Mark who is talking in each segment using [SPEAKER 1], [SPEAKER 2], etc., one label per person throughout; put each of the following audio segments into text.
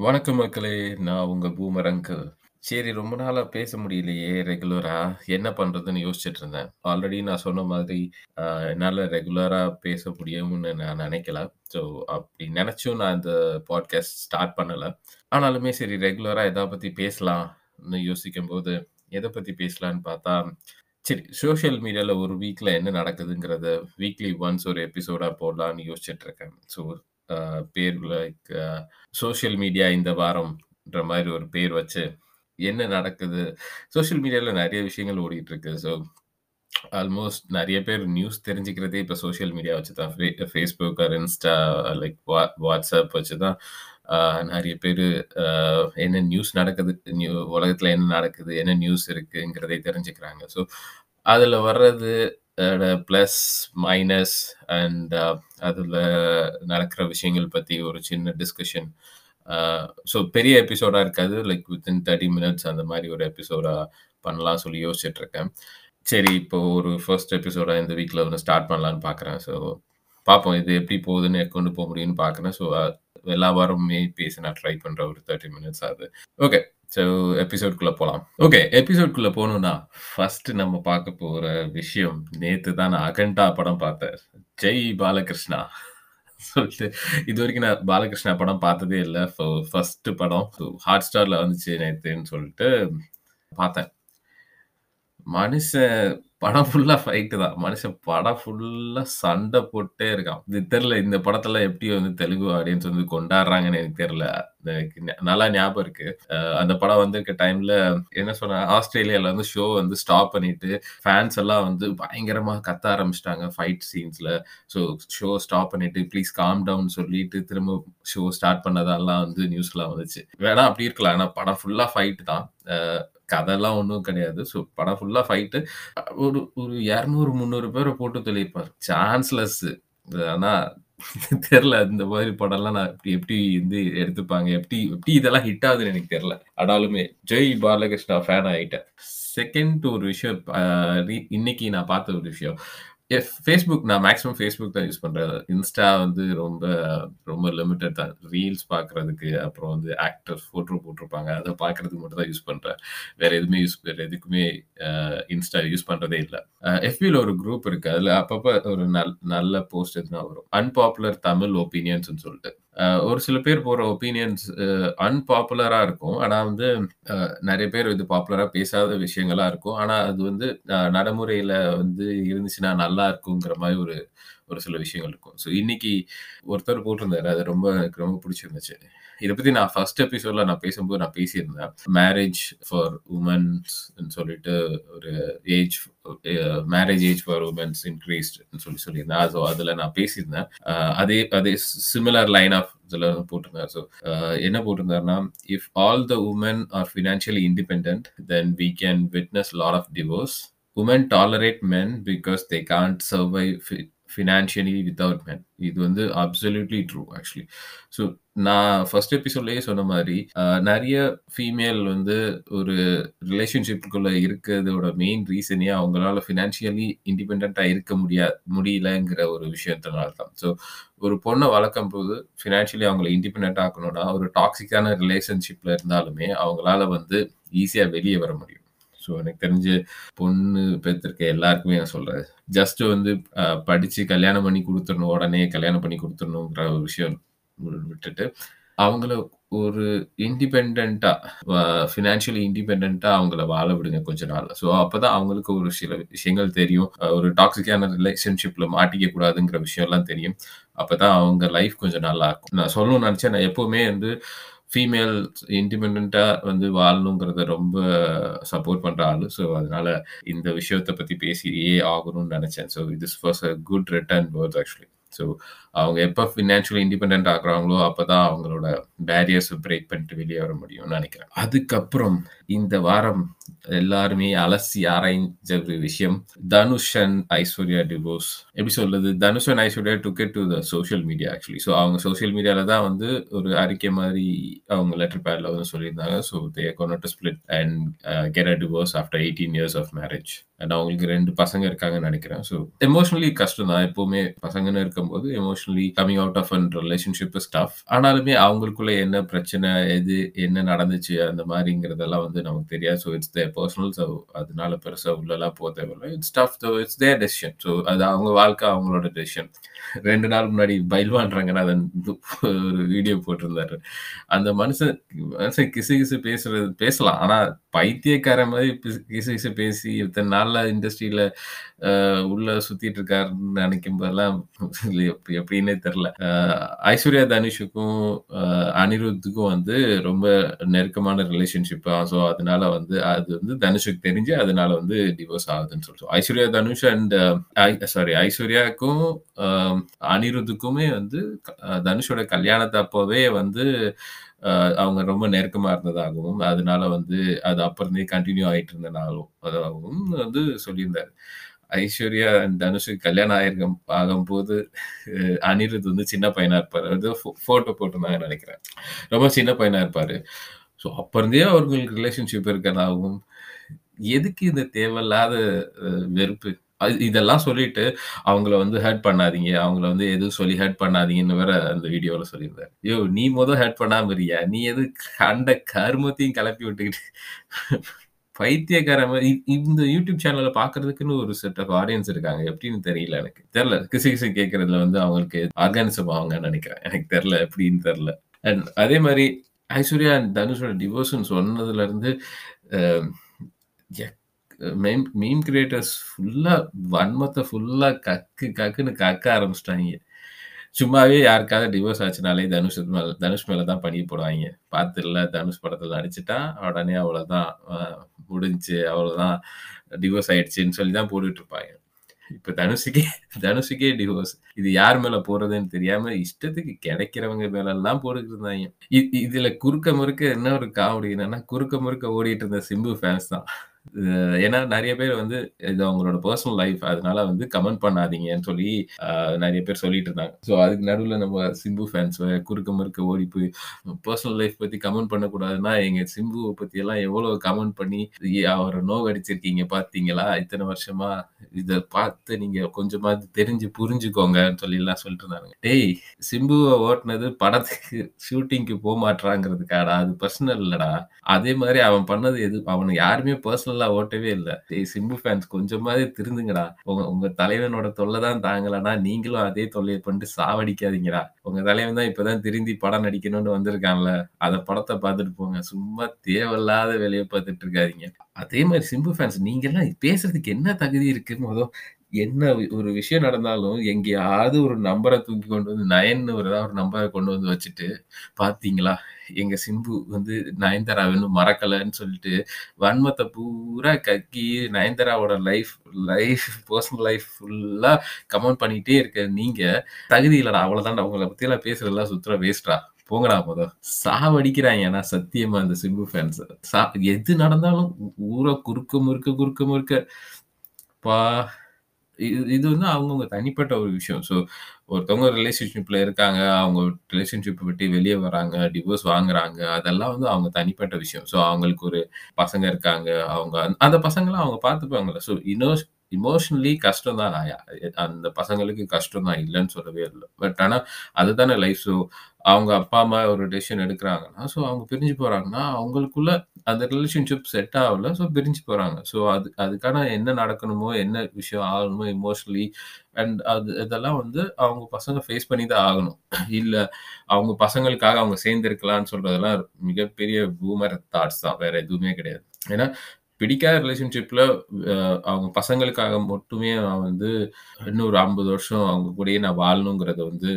[SPEAKER 1] வணக்கம் மக்களே! நான் உங்க பூமர் அங்கிள். சரி ரொம்ப நாளா பேச முடியலையே ரெகுலரா. என்ன பண்றதுன்னு யோசிச்சுட்டு இருந்தேன். ஆல்ரெடி நான் சொன்ன மாதிரி என்னால் என்னால ரெகுலரா பேச முடியும்னு நான் நினைக்கல ஸோ அப்படி நினைச்சும் நான் இந்த பாட்காஸ்ட் ஸ்டார்ட் பண்ணல. ஆனாலுமே சரி ரெகுலரா எதை பத்தி பேசலாம்னு யோசிக்கும்போது, எதை பத்தி பேசலான்னு பார்த்தா, சரி சோஷியல் மீடியால ஒரு வீக்ல என்ன நடக்குதுங்கிறத வீக்லி ஒன்ஸ் ஒரு எபிசோடா போடலான்னு யோசிச்சுட்டு இருக்கேன். ஸோ பேர் லைக் சோஷியல் மீடியா இந்த வாரம்ன்ற மாதிரி ஒரு பேர் வச்சு, என்ன நடக்குது? சோஷியல் மீடியாவில் நிறைய விஷயங்கள் ஓடிட்டு இருக்கு. ஸோ ஆல்மோஸ்ட் நிறைய பேர் நியூஸ் தெரிஞ்சுக்கிறதே இப்போ சோஷியல் மீடியா வச்சு தான். ஃபே ஃபேஸ்புக் ஆர் இன்ஸ்டா லைக் வா வாட்ஸ்அப் வச்சு தான் நிறைய பேர் என்ன நியூஸ் நடக்குது, நியூ உலகத்தில் என்ன நடக்குது, என்ன நியூஸ் இருக்குங்கிறதை தெரிஞ்சுக்கிறாங்க. ஸோ அதில் வர்றது ப்ளஸ் மைனஸ் அண்ட் அதில் நடக்கிற விஷயங்கள் பற்றி ஒரு சின்ன டிஸ்கஷன். ஸோ uh, பெரிய எபிசோடாக இருக்காது. லைக் வித்தின் 30 மினிட்ஸ் அந்த மாதிரி ஒரு எபிசோடாக பண்ணலாம்னு சொல்லி யோசிச்சுட்டு இருக்கேன். சரி இப்போ ஒரு ஃபர்ஸ்ட் எபிசோடாக இந்த வீக்கில் ஒன்று ஸ்டார்ட் பண்ணலான்னு பார்க்குறேன். ஸோ பார்ப்போம் இது எப்படி போகுதுன்னு கொண்டு போக முடியும்னு பார்க்குறேன். ஸோ எல்லா வாரமுமே பேச நான் ட்ரை பண்ணுற ஒரு 30 மினிட்ஸ் ஆகுது. ஓகே. ஸோ எபிசோட்குள்ளே போகலாம் ஓகே. எபிசோட்குள்ளே போகணுன்னா ஃபஸ்ட்டு நம்ம பார்க்க போகிற விஷயம், நேற்று தான் நான் அகண்டா படம் பார்த்தேன். ஜெய் பாலகிருஷ்ணா சொல்லிட்டு இது வரைக்கும் நான் பாலகிருஷ்ணா படம் பார்த்ததே இல்லை ஸோ ஃபஸ்ட்டு படம். ஹாட் ஸ்டாரில் வந்துச்சு நேற்றுன்னு சொல்லிட்டு பார்த்தேன். மனுஷன் படம் ஃபுல்லா ஃபைட்டு தான். மனுஷன் படம் ஃபுல்லா சண்ட போட்டே இருக்கான். இது தெரியல இந்த படத்தெல்லாம் எப்படி வந்து தெலுங்கு ஆடியன்ஸ் வந்து கொண்டாடுறாங்கன்னு எனக்கு தெரியல. எனக்கு ந நல்லா ஞாபகம் இருக்கு. அ அந்த படம் வந்திருக்க டைம்ல என்ன சொன்னா, ஆஸ்திரேலியால வந்து ஷோ வந்து ஸ்டாப் பண்ணிட்டு, ஃபேன்ஸ் எல்லாம் வந்து பயங்கரமா கத்த ஆரம்பிச்சுட்டாங்க ஃபைட் சீன்ஸ்ல. ஸோ ஷோ ஸ்டாப் பண்ணிட்டு, ப்ளீஸ் காம் டவுன் சொல்லிட்டு திரும்ப ஷோ ஸ்டார்ட் பண்ணதெல்லாம் வந்து நியூஸ்லாம் வந்துச்சு. வேணா அப்படி இருக்கலாம். ஆனா படம் ஃபுல்லா ஃபைட் தான். அ கதைலாம் ஒண்ணும் கிடையாது. ஸோ படம் ஃபுல்லா ஃபைட்டு. ஒரு ஒரு இரநூறு முந்நூறு பேரை போட்டு தெளிப்பார் சான்ஸ்லெஸ் ஆனா தெரியல இந்த மாதிரி படம்லாம் நான் எப்படி எப்படி வந்து எடுத்துப்பாங்க? எப்படி எப்படி இதெல்லாம் ஹிட் ஆகுதுன்னு எனக்கு தெரியல. ஆனாலுமே ஜெய் பாலகிருஷ்ணா ஃபேன் ஆயிட்டேன். செகண்ட் ஒரு விஷயம் இன்னைக்கு நான் பார்த்த ஒரு விஷயம். எஃப் ஃபேஸ்புக் நான் மேக்ஸிமம் ஃபேஸ்புக் தான் யூஸ் பண்ணுறேன் இன்ஸ்டா வந்து ரொம்ப ரொம்ப லிமிட்டட் தான். ரீல்ஸ் பார்க்குறதுக்கு, அப்புறம் வந்து ஆக்டர்ஸ் ஃபோட்டோ போட்டிருப்பாங்க. அதை பார்க்குறதுக்கு மட்டும் தான் யூஸ் பண்ணுறேன் வேற எதுவுமே யூஸ் வேறு எதுக்குமே இன்ஸ்டா யூஸ் பண்ணுறதே இல்லை எஃபியில் ஒரு குரூப் இருக்குது அதில் அப்பப்போ ஒரு நல் நல்ல போஸ்ட் எதுனா வரும். அன்பாப்புலர் தமிழ் ஒப்பீனியன்ஸ்னு சொல்லிட்டு. ஒரு சில பேர் போகிற ஒப்பீனியன்ஸ் அன்பாப்புலராக அன்பாப்புலரா இருக்கும். ஆனா வந்து நிறைய பேர் வந்து பாப்புலரா பேசாத விஷயங்களா இருக்கும். ஆனா அது வந்து நடைமுறையில் நடைமுறையில வந்து இருந்துச்சுன்னா நல்லா இருக்குங்கிற மாதிரி ஒரு ஒரு சில விஷயங்கள் இருக்கும். ஸோ இன்னைக்கு ஒருத்தர் போட்டிருந்தாரு. அது ரொம்ப எனக்கு ரொம்ப பிடிச்சிருந்துச்சு. இதை பத்தி நான் ஃபர்ஸ்ட் எபிசோட்ல நான் பேசும்போது நான் பேசியிருந்தேன். மேரேஜ் ஃபார் உமன்ஸ் சொல்லிட்டு ஒரு age marriage age for womens increased சொல்லி சொல்லியிருந்தேன். ஸோ அதுல நான் பேசியிருந்தேன். அதே அதே சிமிலர் லைன் ஆஃப் இதுல போட்டிருந்தார். ஸோ என்ன போட்டிருந்தாருன்னா, "if all the women are financially independent then we can witness lot of divorce. Women tolerate men because they can't survive financially without man இது வந்து அப்சல்யூட்லி ட்ரூ ஆக்சுவலி. ஸோ நான் first எபிசோட்லேயே சொன்ன மாதிரி நிறைய ஃபீமேல் வந்து ஒரு ரிலேஷன்ஷிப்புக்குள்ள இருக்கிறதோட மெயின் ரீசனே அவங்களால ஃபினான்ஷியலி இண்டிபெண்ட்டாக இருக்க முடியா முடியலங்கிற ஒரு விஷயத்தினால தான். ஸோ ஒரு பொண்ணை வளர்க்கும் போது ஃபினான்ஷியலி அவங்கள இண்டிபெண்டன்ட் ஆக்கணும்னா, ஒரு டாக்ஸிக்கான ரிலேஷன்ஷிப்பில் இருந்தாலுமே அவங்களால வந்து ஈஸியாக வெளியே வர முடியும். ஸோ எனக்கு தெரிஞ்சு பொண்ணு பேத்திருக்க எல்லாருக்குமே நான் சொல்கிறேன் ஜஸ்ட் வந்து படித்து கல்யாணம் பண்ணி கொடுத்துடணும் உடனே கல்யாணம் பண்ணி கொடுத்துடணுங்கிற ஒரு விஷயம் விட்டுட்டு, அவங்கள ஒரு இண்டிபெண்ட்டாக ஃபினான்ஷியலி இண்டிபெண்டன்ட்டா அவங்கள வாழ விடுங்க கொஞ்ச நாள். ஸோ அப்பதான் அவங்களுக்கு ஒரு சில விஷயங்கள் தெரியும். ஒரு டாக்ஸிக்கான ரிலேஷன்ஷிப்பில் மாட்டிக்க கூடாதுங்கிற விஷயம்லாம் தெரியும். அப்போ தான் அவங்க லைஃப் கொஞ்சம் நல்லா இருக்கும். நான் சொல்லணும்னு நினச்சேன் நான் எப்போவுமே வந்து ஃபீமேல் இண்டிபெண்டன்ட்டா வந்து வாழணுங்கிறத ரொம்ப சப்போர்ட் பண்ணுற ஆளு. ஸோ அதனால இந்த விஷயத்தை பற்றி பேசியே ஆகணும்னு நினச்சேன் so this was a good return words actually. So அவங்க எப்போ ஃபினான்ஷியலி இண்டிபெண்ட் ஆகுறாங்களோ, அப்போ தான் அவங்களோட பேரியர்ஸை பிரேக் பண்ணிட்டு வெளியே வர முடியும்னு நினைக்கிறேன் அதுக்கப்புறம் இந்த வாரம் எல்லாருமே அலசி ஆராய்ஞ்ச ஒரு விஷயம். Dhanush and Aishwarya divorce. எப்படி சொல்றது? Dhanush and Aishwarya took it to the social media actually. So அவங்க சோஷியல் மீடியால தான் வந்து ஒரு அறிக்கை மாதிரி அவங்க லெட்டர் பேட்ல வந்து சொல்லியிருந்தாங்க. So they are split split and get a divorce after 18 years of marriage. And அவங்களுக்கு ரெண்டு பசங்க இருக்காங்கன்னு நினைக்கிறேன் ஸோ எமோஷனலி கஷ்டம் தான். எப்பவுமே பசங்கன்னு இருக்கும்போது emotionally coming out of an relationship is tough. ஆனாலுமே அவங்களுக்குள்ள என்ன பிரச்சனை, எது என்ன நடந்துச்சு அந்த மாதிரிங்கிறதெல்லாம் வந்து நமக்கு தெரியாது. So it's their personal so அதனால பெருசா உள்ளலாம் போக தேவையில்ல. It's tough though it's their decision. So அது அவங்க வாழ்க்கை அவங்களோட டெசிஷன். ரெண்டு நாள் முன்னாடி பைல்வான் அதன் ஒரு வீடியோ போட்டிருந்தாரு. அந்த மனுஷன் மனுஷன் கிசு கிசு பேசுறது பேசலாம். ஆனா பைத்தியக்காரன் மாதிரி கிசு கிசு பேசி இத்தனை நாள்ல இண்டஸ்ட்ரியில உள்ள சுத்திட்டு இருக்காருன்னு நினைக்கும் போதெல்லாம் எப்படின்னே தெரியல. ஐஸ்வர்யா தனுஷுக்கும் அனிருத்துக்கும் வந்து ரொம்ப நெருக்கமான ரிலேஷன்ஷிப். ஸோ அதனால வந்து அது வந்து தனுஷுக்கு தெரிஞ்சு அதனால வந்து டிவோர்ஸ் ஆகுதுன்னு சொல்லிட்டு ஐஸ்வர்யா தனுஷ் அண்ட் சாரி ஐஸ்வர்யாக்கும் அனிருத்துக்குமே வந்து தனுஷோட கல்யாணத்தை அப்போவே வந்து அவங்க ரொம்ப நெருக்கமா இருந்ததாகவும், அதனால வந்து அது அப்ப இருந்தே கன்டின்யூ ஆயிட்டு இருந்தனாலும் அதாகவும் வந்து சொல்லியிருந்தாரு. ஐஸ்வர்யா அண்ட் தனுஷுக்கு கல்யாணம் ஆயிருக்கும் ஆகும்போது அனிருத் வந்து சின்ன பையனா இருப்பாரு. ஏதோ ஃபோ ஃபோட்டோ போட்டிருந்தாங்கன்னு ரொம்ப சின்ன பையனா இருப்பாரு. ஸோ அப்ப இருந்தே ரிலேஷன்ஷிப் இருக்கிறதாகவும் எதுக்கு இந்த தேவையில்லாத வெறுப்பு? அது இதெல்லாம் சொல்லிட்டு அவங்கள வந்து ஹேட் பண்ணாதீங்க. அவங்கள வந்து எதுவும் சொல்லி ஹேட் பண்ணாதீங்கன்னு வேற அந்த வீடியோவில் சொல்லியிருந்தாரு. ஐயோ நீ மொதல் ஹேட் பண்ணாம இருக்கியா நீ எது கண்ட கருமத்தையும் கிளப்பி விட்டுக்கிட்டு பைத்தியக்காரன் இந்த யூடியூப் சேனலை பார்க்கறதுக்குன்னு ஒரு செட் ஆஃப் ஆடியன்ஸ் இருக்காங்க. எப்படின்னு தெரியல எனக்கு. தெரியல. கிசு கிசு கேட்கறதுல வந்து அவங்களுக்கு ஆர்கானிசம் ஆவாங்கன்னு நினைக்கிறேன் எனக்கு தெரியல. எப்படின்னு தெரியல. அண்ட் அதே மாதிரி ஐஸ்வர்யா தனுஷோட டிவோர்ஸ்னு சொன்னதுலேருந்து மீம் எக் மீம் கிரியேட்டர்ஸ் ஃபுல்லாக வன்மத்தை ஃபுல்லாக கக்கு கக்குன்னு கக்க ஆரம்பிச்சிட்டாங்க. சும்மாவே யாருக்காவது டிவோர்ஸ் ஆச்சுனாலே தனுஷ் மேலே தனுஷ் மேலே தான் பழிய போடுவாங்க. பார்த்துல தனுஷ் படத்தில் நடிச்சுட்டா, உடனே அவ்வளோதான் முடிஞ்சு அவ்வளோதான் டிவோர்ஸ் ஆயிடுச்சுன்னு சொல்லி தான் போட்டுட்ருப்பாங்க இப்ப தனுஷுக்கே தனுஷுக்கே டிவோர்ஸ். இது யார் மேல போறதுன்னு தெரியாம இஷ்டத்துக்கு கிடைக்கிறவங்க மேல போட்டுட்டு போட்டுக்கிட்டு இ இதுல குறுக்க முறுக்க என்ன ஒரு காமெடி என்னன்னா, குறுக்க முறுக்க ஓடிட்டு இருந்த சிம்பு ஃபேன்ஸ் தான். ஏன்னா நிறைய பேர் வந்து இது அவங்களோட பர்சனல் லைஃப். அதனால வந்து கமெண்ட் பண்ணாதீங்கன்னு சொல்லி நிறைய பேர் சொல்லிட்டு இருந்தாங்க. ஸோ அதுக்கு நடுவுல நம்ம சிம்பு ஃபேன்ஸ் குறுக்க மறுக்க ஓடி போய் பர்சனல் லைஃப் பத்தி கமெண்ட் பண்ணக்கூடாதுன்னா, எங்க சிம்புவை பத்தி எல்லாம் எவ்வளவு கமெண்ட் பண்ணி அவரை நோவ் அடிச்சிருக்கீங்க பார்த்தீங்களா? இத்தனை வருஷமா. இத பார்த்து நீங்க கொஞ்சமாவது தெரிஞ்சு புரிஞ்சுக்கோங்கன்னு எல்லாம் சொல்லிட்டு இருந்தாங்க டேய்! சிம்புவை ஓட்டுனது படத்துக்கு ஷூட்டிங்க்கு போமாட்றாங்கிறதுக்காடா. அது பர்சனல் இல்லடா. அதே மாதிரி அவன் பண்ணது எது அவனுக்கு யாருமே பர்சனல் ஓட்டவே இல்லை சிம்பு ஃபேன்ஸ் கொஞ்சமாவது திருந்துங்கடா. உங்க உங்க தலைவனோட தொல்லை தான் தாங்கலன்னா, நீங்களும் அதே தொல்லையை பண்ணிட்டு சாவடிக்காதீங்கடா. உங்க தலைவன் தான் இப்பதான் திருந்தி படம் நடிக்கணும்னு வந்திருக்கான்ல. அந்த படத்தை பார்த்துட்டு போங்க. சும்மா தேவையில்லாத வேலையை பார்த்துட்டு இருக்காதீங்க. அதே மாதிரி சிம்பு ஃபேன்ஸ் நீங்கலாம் பேசுறதுக்கு என்ன தகுதி இருக்கு என்ன ஒரு விஷயம் நடந்தாலும் எங்கேயாவது ஒரு நம்பரை தூக்கி கொண்டு வந்து நயன்னு ஒரு ஏதாவது ஒரு நம்பரை கொண்டு வந்து வச்சுட்டு, பார்த்தீங்களா? எங்க சிம்பு வந்து நயன்தாராவின்னு மறக்கலைன்னு சொல்லிட்டு, வன்மத்தை பூரா கக்கி நயன்தாராவோட லைஃப் லைஃப் பர்சனல் லைஃப் ஃபுல்லா கமெண்ட் பண்ணிகிட்டே இருக்க நீங்க, தகுதி இல்லடா. அவ்வளோதான்டா. உங்கள பத்தியெல்லாம் பேசுறதெல்லாம் சுத்த வேஸ்ட்டா. போங்கடா மொத. சாவடிக்கிறாங்க ஏன்னா சத்தியமா அந்த சிம்பு ஃபேன்ஸ் சா எது நடந்தாலும் ஊரை குறுக்க முறுக்க குறுக்க முறுக்க பா இது இது வந்து அவங்கவுங்க தனிப்பட்ட ஒரு விஷயம். ஸோ ஒருத்தவங்க ரிலேஷன்ஷிப்ல இருக்காங்க. அவங்க ரிலேஷன்ஷிப் விட்டு வெளியே வராங்க. டிவோர்ஸ் வாங்குறாங்க. அதெல்லாம் வந்து அவங்க தனிப்பட்ட விஷயம். ஸோ அவங்களுக்கு ஒரு பசங்க இருக்காங்க. அவங்க அந்த பசங்களாம் அவங்க பார்த்துப்பாங்கள்ல ஸோ இனோஷ் இமோஷனலி கஷ்டம் தான். அந்த பசங்களுக்கு கஷ்டம் தான். இல்லைன்னு சொல்லவே இல்லை பட் ஆனால் அதுதானே லைஃப். ஸோ அவங்க அப்பா, அம்மா ஒரு டெசிஷன் எடுக்கிறாங்கன்னா ஸோ அவங்க பிரிஞ்சு போகிறாங்கன்னா அவங்களுக்குள்ள அந்த ரிலேஷன்ஷிப் செட் ஆகல. ஸோ பிரிஞ்சு போகிறாங்க ஸோ அது அதுக்கான என்ன நடக்கணுமோ, என்ன விஷயம் ஆகணுமோ இமோஷனலி அண்ட் அது இதெல்லாம் வந்து அவங்க பசங்க ஃபேஸ் பண்ணி தான் ஆகணும். இல்லை அவங்க பசங்களுக்காக அவங்க சேர்ந்துருக்கலாம்னு சொல்றதெல்லாம் மிகப்பெரிய பூமர் தாட்ஸ் தான். வேற எதுவுமே கிடையாது. ஏன்னா பிடிக்காத ரிலேஷன்ஷிப்பில் அவங்க பசங்களுக்காக மட்டுமே நான் வந்து இன்னும் ஒரு 50 வருஷம் அவங்க கூடயே நான் வாழணுங்கிறது வந்து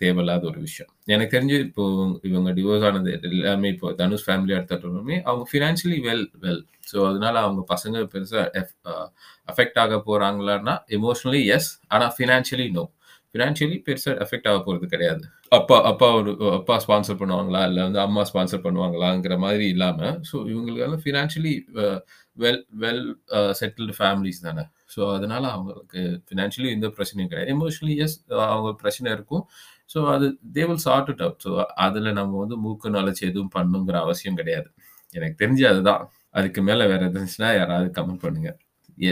[SPEAKER 1] தேவையில்லாத ஒரு விஷயம். எனக்கு தெரிஞ்சு இப்போ இவங்க டிவோர்ஸ் ஆனது எல்லாமே இப்போ தனுஷ் ஃபேமிலி எடுத்துட்டோமே அவங்க ஃபினான்ஷியலி வெல் வெல். ஸோ அதனால அவங்க பசங்க பெருசாக எஃப் அஃபெக்ட் ஆக போகிறாங்களான்னா எமோஷ்னலி எஸ். ஆனால் ஃபினான்ஷியலி நோ. ஃபினான்ஷியலி பெருசாக எஃபெக்ட் ஆக போகிறது கிடையாது. அப்பா அப்பா ஒரு அப்பா ஸ்பான்சர் பண்ணுவாங்களா? இல்லை வந்து அம்மா ஸ்பான்சர் பண்ணுவாங்களாங்கிற மாதிரி இல்லாமல் ஸோ இவங்களுக்கெல்லாம் financially well well settled families தானே. ஸோ அதனால அவங்களுக்கு ஃபினான்ஷியலி எந்த பிரச்சனையும் கிடையாது. எமோஷனலி எஸ் அவங்க பிரச்சனை இருக்கும். ஸோ அது they will sort it out. So அதில் நம்ம வந்து மூக்கு நாளைச்சு எதுவும் பண்ணணுங்கிற அவசியம் கிடையாது. எனக்கு தெரிஞ்சு அதுதான். அதுக்கு மேலே வேறு இருந்துச்சுன்னா யாராவது கமெண்ட் பண்ணுங்கள்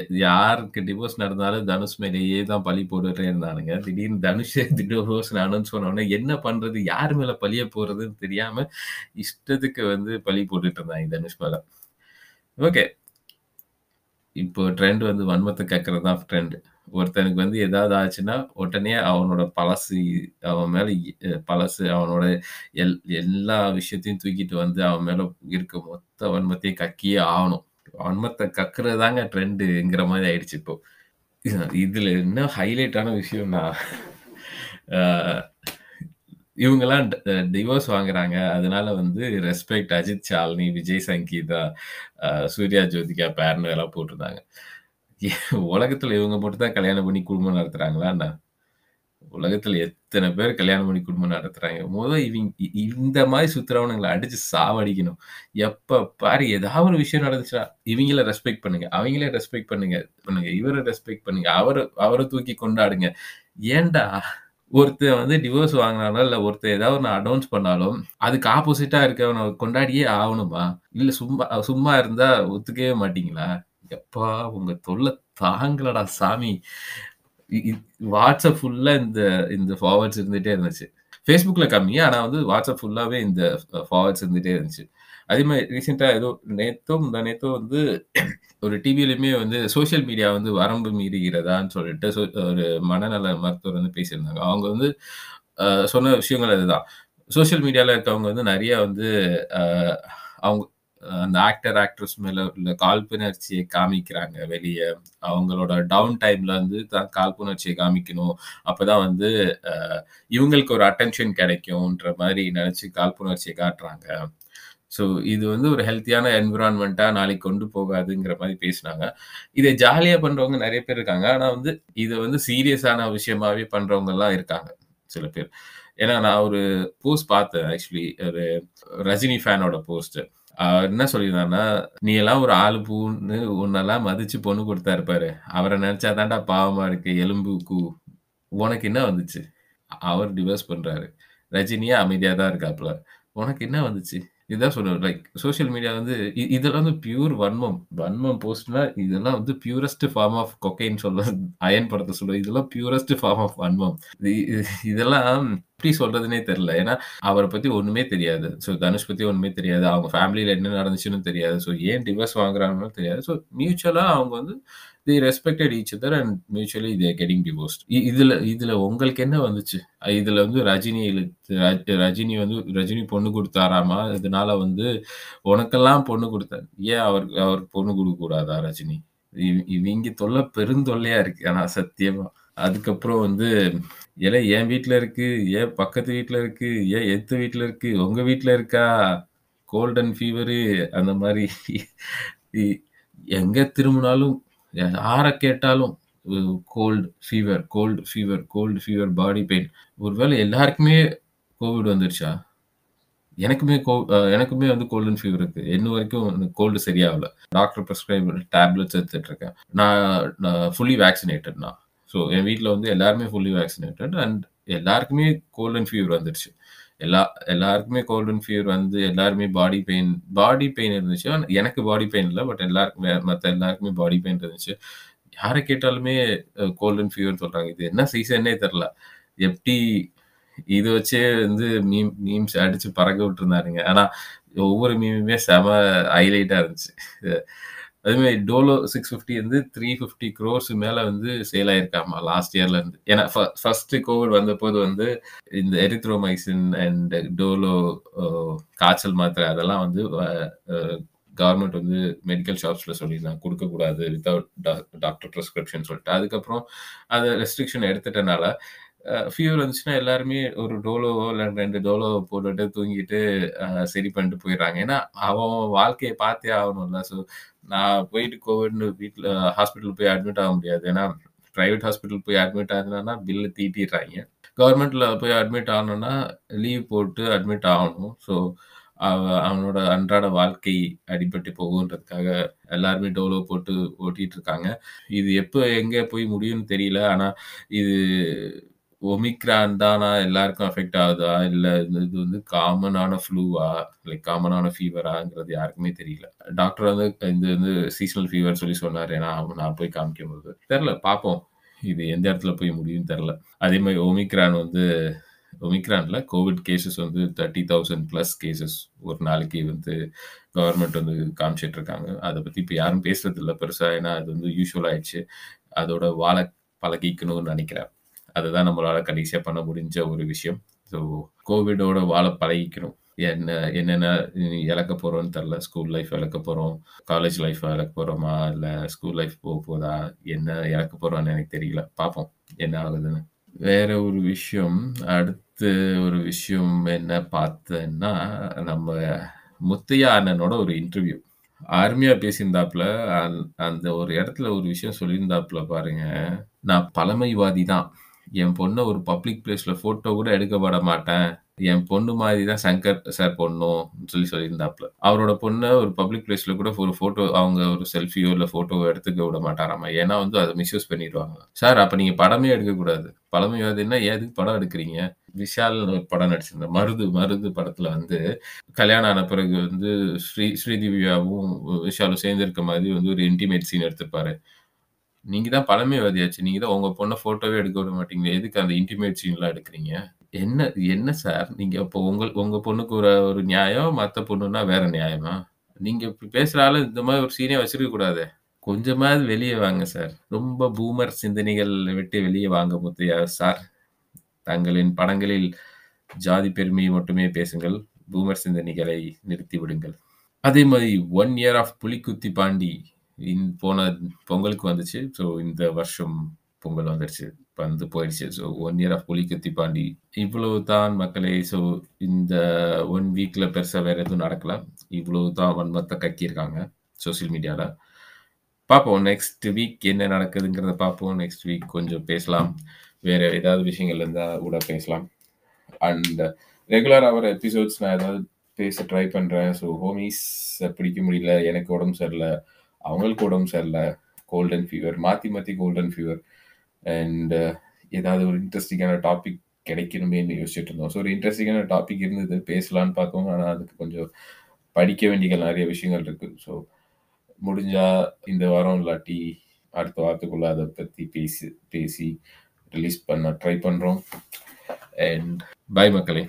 [SPEAKER 1] யாருக்கு டிவோர்ஸ் நடந்தாலும் தனுஷ் மேலேயே தான் பழி போட்டுட்டே இருந்தானுங்க. திடீர்னு தனுஷே டிவோர்ஸ் அனௌன்ஸ் பண்ண உடனே என்ன பண்றது? யார் மேல பழிய போறதுன்னு தெரியாம இஷ்டத்துக்கு வந்து பழி போட்டுட்டு இருந்தாங்க தனுஷ் மேல. ஓகே. இப்போ ட்ரெண்ட் வந்து வன்மத்தை கேட்கறது தான் ட்ரெண்ட். ஒருத்தனுக்கு வந்து ஏதாவது ஆச்சுன்னா, உடனே அவனோட பழசு அவன் மேல பழசு அவனோட எல் எல்லா விஷயத்தையும் தூக்கிட்டு வந்து அவன் மேல இருக்க மொத்த வன்மத்தையும் கக்கியே ஆகணும் வன்மத்தை கக்குறது தாங்க ட்ரெண்டுங்கிற மாதிரி ஆயிடுச்சு இப்போ. இதுல என்ன ஹைலைட்டான விஷயம்னா, இவங்கெல்லாம் டிவோர்ஸ் வாங்குறாங்க. அதனால வந்து ரெஸ்பெக்ட் அஜித் சாலினி, விஜய் சங்கீதா, சூர்யா ஜோதிகா பேர்னு எல்லாம் போட்டிருந்தாங்க. உலகத்துல இவங்க மட்டும் தான் கல்யாணம் பண்ணி குடும்பம் நடத்துறாங்களா என்ன? உலகத்துல எத்தனை பேர் கல்யாணம் பண்ணி குடும்பம் நடத்துறாங்க. மொத இவங்க இந்த மாதிரி சுத்துறவனுங்களை அடிச்சு சாவடிக்கணும். எப்ப பாரு ஏதாவது ஒரு விஷயம் நடந்துச்சுன்னா, இவங்கள ரெஸ்பெக்ட் பண்ணுங்க. அவங்களே ரெஸ்பெக்ட் பண்ணுங்க. பண்ணுங்க. இவரை ரெஸ்பெக்ட் பண்ணுங்க. அவரை அவரை தூக்கி கொண்டாடுங்க. ஏன்டா? ஒருத்தன் வந்து டிவோர்ஸ் வாங்குனானோ, இல்ல ஒருத்தன் ஏதாவது ஒன்று அனௌன்ஸ் பண்ணாலும், அதுக்கு ஆப்போசிட்டா இருக்கவனை கொண்டாடியே ஆகணுமா இல்ல சும்மா சும்மா இருந்தா ஒத்துக்கவே மாட்டீங்களா? எப்பா உங்க தொல்லை தாங்கலடா சாமி. வாட்ஸ்அப் ஃபுல்லா இந்த இந்த ஃபார்வர்ட்ஸ் இருந்துட்டே இருந்துச்சு. ஃபேஸ்புக்கில் கம்மி. ஆனா வந்து வாட்ஸ்அப் ஃபுல்லாவே இந்த ஃபார்வர்ட்ஸ் இருந்துட்டே இருந்துச்சு. அதே மாதிரி ரீசென்ட்டா ஏதோ நேத்தோ, இந்த நேத்தோ வந்து ஒரு டிவிலையுமே வந்து சோசியல் மீடியா வந்து வரம்பு மீறுகிறதான்னு சொல்லிட்டு சொ ஒரு மனநல மருத்துவர் வந்து பேசியிருந்தாங்க. அவங்க வந்து சொன்ன விஷயங்கள் அதுதான். சோசியல் மீடியால இருக்கவங்க வந்து நிறைய வந்து அவங்க அந்த ஆக்டர், ஆக்ட்ரஸ் மேல உள்ள காழ்ப்புணர்ச்சியை காமிக்கிறாங்க வெளிய. அவங்களோட டவுன் டைம்ல வந்து தான் காழ்ப்புணர்ச்சியை காமிக்கணும். அப்பதான் வந்து இவங்களுக்கு ஒரு அட்டென்ஷன் கிடைக்கும்ன்ற மாதிரி நினைச்சு காழ்ப்புணர்ச்சியை காட்டுறாங்க. ஸோ இது வந்து ஒரு ஹெல்த்தியான என்விரான்மெண்ட்டாக நாளைக்கு கொண்டு போகாதுங்கிற மாதிரி பேசினாங்க. இதை ஜாலியா பண்றவங்க நிறைய பேர் இருக்காங்க. ஆனா வந்து இத வந்து சீரியஸான விஷயமாவே பண்ணுறவங்கலாம் இருக்காங்க. சில பேர். ஏன்னா நான் ஒரு போஸ்ட் பார்த்தேன் ஆக்சுவலி. ஒரு ரஜினி ஃபேனோட போஸ்ட். அவர் என்ன சொல்லியிருந்தான்னா "நீ எல்லாம் ஒரு ஆளு பூன்னு உன்னெல்லாம் மதிச்சு பொண்ணு கொடுத்தா இருப்பாரு அவரை நினைச்சா தாண்டா பாவமா இருக்கு. எலும்பு கூ. உனக்கு என்ன வந்துச்சு?" அவர் டிவோர்ஸ் பண்றாரு. ரஜினியே அமைதியா தான் இருக்காப்ல. உனக்கு என்ன வந்துச்சு? இதுதான் சொல்லுவேன். லைக் சோசியல் மீடியா வந்து இதெல்லாம் வந்து பியூர் வன்மம். வன்மம் போஸ்ட்னா இதெல்லாம் வந்து பியூரஸ்ட் ஃபார்ம் ஆஃப் கொக்கைன்னு சொல்ல அயன் படத்தை சொல்லுவேன். இதெல்லாம் பியூரஸ்ட் ஃபார்ம் ஆஃப் வன்மம். இதெல்லாம் எப்படி சொல்றதுனே தெரியல. ஏன்னா அவரை பத்தி ஒண்ணுமே தெரியாது. ஸோ தனுஷ் பத்தி ஒண்ணுமே தெரியாது. அவங்க ஃபேமிலியில என்ன நடந்துச்சுன்னு தெரியாது. ஸோ ஏன் டிவர்ஸ் வாங்குறாங்கன்னு தெரியாது. ஸோ மியூச்சுவலா அவங்க வந்து the respected each other and mutually they getting divorced. இதுல இதுல உங்களுக்கு என்ன வந்துச்சு? இதுல வந்து ரஜினி இழுத்து ரஜினி வந்து ரஜினி பொண்ணு கொடுத்தாராமா இதனால வந்து உனக்கெல்லாம் பொண்ணு கொடுத்தாரு ஏன் அவருக்கு அவருக்கு பொண்ணு கொடுக்க கூடாதா ரஜினி? இவங்க தொல்லை பெருந்தொல்லையா இருக்கு. ஆனா சத்தியமா. அதுக்கப்புறம் வந்து ஏலே என் வீட்ல இருக்கு, ஏன் பக்கத்து வீட்ல இருக்கு, ஏன் எத்த வீட்ல இருக்கு, உங்க வீட்ல இருக்கா? கோல்ட் அண்ட் ஃபீவரு அந்த மாரி இ எங்க திரும்புனாலும் யார கேட்டாலும் cold cold, fever, cold, fever, cold, fever, body pain. ஒருவேளை எல்லாருக்குமே கோவிட் வந்துருச்சா? எனக்குமே கோ அ எனக்குமே வந்து கோல்ட் அண்ட் ஃபீவர் இருக்கு. இன்ன வரைக்கும் எனக்கு கோல்டு சரியாகல. டாக்டர் பிரிஸ்கிரைப் டேப்லெட்ஸ் எடுத்துட்டு இருக்கேன். நான் நான் ஃபுல்லி வேக்சினேட்டட் நான். ஸோ என் வீட்டில் வந்து எல்லாருமே ஃபுல்லி வேக்சினேட்டட் அண்ட் எல்லாருக்குமே கோல்ட் அண்ட் ஃபீவர் வந்துருச்சு. எல்லா எல்லாருக்குமே கோல்ட் அண்ட் ஃபீவர் வந்து எல்லாருமே பாடி பெயின் பாடி பெயின் இருந்துச்சு. எனக்கு பாடி பெயின் இல்லை பட் எல்லாருக்குமே மற்ற எல்லாருக்குமே பாடி பெயின் இருந்துச்சு. யாரை கேட்டாலுமே கோல்ட் அண்ட் ஃபீவர் சொல்கிறாங்க இது என்ன சீசன்னே தெரியல. எப்படி இது வச்சே வந்து மீம் மீம்ஸ் அடித்து பறக்க விட்டுருந்தாருங்க ஆனால் ஒவ்வொரு மீமுமே செம ஹைலைட்டாக இருந்துச்சு. அதே மாரி டோலோ 650 வந்து த்ரீ ஃபிஃப்டி க்ரோர்ஸ் மேலே வந்து சேல் ஆயிருக்காமா லாஸ்ட் இயர்ல இருந்து. ஏன்னா ஃபர்ஸ்ட் கோவிட் வந்தபோது வந்து இந்த எரித்ரோமைசின் அண்ட் டோலோ காய்ச்சல் மாத்திரை அதெல்லாம் வந்து கவர்மெண்ட் uh, வந்து மெடிக்கல் ஷாப்ஸில் சொல்லியிருந்தாங்க. கொடுக்கக்கூடாது வித்தவுட் டாக் டாக்டர் ப்ரிஸ்கிரிப்ஷன் சொல்லிட்டு. அதுக்கப்புறம் அதை ரெஸ்ட்ரிக்ஷன் எடுத்துட்டனால, ஃபீவர் வந்துச்சுன்னா எல்லாருமே ஒரு டோலோவோ இல்லை ரெண்டு டோலோவோ போட்டுட்டு தூங்கிட்டு சரி பண்ணிட்டு போயிடுறாங்க. ஏன்னா அவன் அவன் பார்த்தே ஆகணும்ல. ஸோ நான் போயிட்டு கோவிட்னு வீட்டில் ஹாஸ்பிட்டல் போய் அட்மிட் ஆக முடியாது. ஏன்னா ப்ரைவேட் ஹாஸ்பிட்டல் போய் அட்மிட் ஆகுதுன்னா பில்லு தீட்டிடுறாங்க கவர்மெண்ட்டில் போய் அட்மிட் ஆகணும்னா, லீவ் போட்டு அட்மிட் ஆகணும். ஸோ, அவ அவனோட அன்றாட வாழ்க்கை அடிபட்டு போகுன்றதுக்காக எல்லாருமே டோலோ போட்டு ஓட்டிட்டு இருக்காங்க. இது எப்போ எங்கே போய் முடியும்னு தெரியல. ஆனால் இது ஒமிக்ரான் தானா எல்லாருக்கும் அஃபெக்ட் ஆகுதா? இல்ல இது வந்து காமனான ஃப்ளூவா? லைக் காமனான ஃபீவராங்கிறது யாருக்குமே தெரியல. டாக்டர் வந்து இது வந்து சீசனல் ஃபீவர் சொல்லி சொன்னார் ஏன்னா, நான் போய் காமிக்கும்போது. தெரில பார்ப்போம். இது எந்த இடத்துல போய் முடியும்னு தெரில அதே மாதிரி ஒமிக்ரான் வந்து ஒமிக்ரான்ல கோவிட் கேஸஸ் வந்து தேர்ட்டி தௌசண்ட் ப்ளஸ் கேஸஸ் ஒரு நாளைக்கு வந்து கவர்மெண்ட் வந்து காமிச்சிட்டு இருக்காங்க. அதை பத்தி இப்ப யாரும் பேசுறதில்ல பெருசா. ஏன்னா, அது வந்து யூஸ்வல் ஆயிடுச்சு. அதோட வாழ பழகிக்கணும்னு நினைக்கிறேன் அதுதான் நம்மளால கடைசியா பண்ண முடிஞ்ச ஒரு விஷயம். ஸோ, கோவிடோட வாழ பழகிக்கணும். என்ன என்னென்ன இழக்க போகிறோன்னு தெரில ஸ்கூல் லைஃப் இழக்க போகிறோம் காலேஜ் லைஃப் இழக்க போகிறோமா இல்லை ஸ்கூல் லைஃப் போக போதா என்ன இழக்க போகிறோன்னு எனக்கு தெரியல. பார்ப்போம். என்ன ஆகுதுன்னு. வேற ஒரு விஷயம், அடுத்து ஒரு விஷயம் என்ன பார்த்தேன்னா, நம்ம முத்தையா அண்ணனோட ஒரு இன்டர்வியூ. ஆர்மியாக பேசியிருந்தாப்புல அந் அந்த ஒரு இடத்துல ஒரு விஷயம் சொல்லியிருந்தாப்புல பாருங்க. நான் பழமைவாதி தான். என் பொண்ணை ஒரு பப்ளிக் பிளேஸ்ல ஃபோட்டோ கூட எடுக்கப்பட மாட்டேன். என் பொண்ணு மாதிரி தான் சங்கர் சார் பொண்ணும் சொல்லி சொல்லியிருந்தாப்புல அவரோட பொண்ணை ஒரு பப்ளிக் பிளேஸ்ல கூட ஒரு ஃபோட்டோ அவங்க ஒரு செல்ஃபியோ இல்லை ஃபோட்டோவோ எடுத்துக்க விட மாட்டாராமா. ஏன்னா வந்து அதை மிஸ்யூஸ் பண்ணிடுவாங்க சார் அப்ப நீங்க படமே எடுக்கக்கூடாது. பழமைவாதின்னா எதுக்கு படம் எடுக்கிறீங்க விஷால் ஒரு படம் நடிச்சிருந்த மருது மருது படத்துல வந்து கல்யாணம் ஆன பிறகு வந்து ஸ்ரீ ஸ்ரீதிவ்யாவும் விஷாலும் சேர்ந்திருக்க மாதிரி வந்து ஒரு இன்டிமேட் சீன் எடுத்திருப்பாரு. நீங்க தான் பழமைவாதியாச்சு. நீங்க தான் உங்க பொண்ண ஃபோட்டோவே எடுக்க விட மாட்டீங்களே. எதுக்கு அந்த இன்டிமேட் சீன்லாம் எடுக்குறீங்க? என்ன என்ன சார்? நீங்க அப்போ உங்க உங்க பொண்ணுக்கு ஒரு ஒரு நியாயம், மத்த பொண்ணுன்னா வேற நியாயமா? நீங்க இப்படி பேசுற ஆளு இந்த மாதிரி ஒரு சீனே வச்சிருக்க கூடாதே. கொஞ்சமாவது வெளிய வாங்க சார். ரொம்ப பூமர் சிந்தனைகள் விட்டு வெளிய வாங்க முத்தையா சார். தங்களின் படங்களில் ஜாதி பெருமையை மட்டுமே பேசுங்கள். பூமர் சிந்தனைகளை நிறுத்தி விடுங்கள். அதே மாரி one year of Pulikkuthi Pandi in போன பொங்கலுக்கு வந்துச்சு. ஸோ, இந்த வருஷம் பொங்கல் வந்துடுச்சு வந்து போயிடுச்சு. So, one year of Pulikkuthi Pandi. இவ்வளவு தான் மக்களே. ஸோ, இந்த ஒன் வீக்கில் பெருசாக வேற எதுவும் நடக்கல. இவ்வளவு தான் வன்மத்தை கக்கியிருக்காங்க சோசியல் மீடியாவில் பார்ப்போம். நெக்ஸ்ட் வீக் என்ன நடக்குதுங்கிறத பார்ப்போம். நெக்ஸ்ட் வீக் கொஞ்சம் பேசலாம். வேறு ஏதாவது விஷயங்கள் இருந்தால் கூட பேசலாம். அண்ட் ரெகுலர் அவர் எபிசோட்ஸ் நான் ஏதாவது பேச ட்ரை பண்ணுறேன் ஸோ, ஹோமீஸ் பிடிக்க முடியல. எனக்கு உடம்பு சரியில்லை அவங்களுக்கு உடம்பு சரியில்லை கோல்டன் ஃபீவர். மாற்றி மாற்றி கோல்டன் ஃபீவர். அண்ட் ஏதாவது ஒரு இன்ட்ரெஸ்டிங்கான டாபிக் கிடைக்கணுமேன்னு யோசிச்சுட்டு இருந்தோம். ஸோ, ஒரு இன்ட்ரெஸ்டிங்கான டாபிக் இருந்தது. பேசலான்னு பார்த்தோம். ஆனால் அதுக்கு கொஞ்சம் படிக்க வேண்டிய நிறைய விஷயங்கள் இருக்குது ஸோ, முடிஞ்சால் இந்த வாரம் இல்லாட்டி அடுத்த வாரத்துக்குள்ள அதை பற்றி பேசி பேசி ரிலீஸ் பண்ண ட்ரை பண்ணுறோம் அண்ட் பை மக்களே.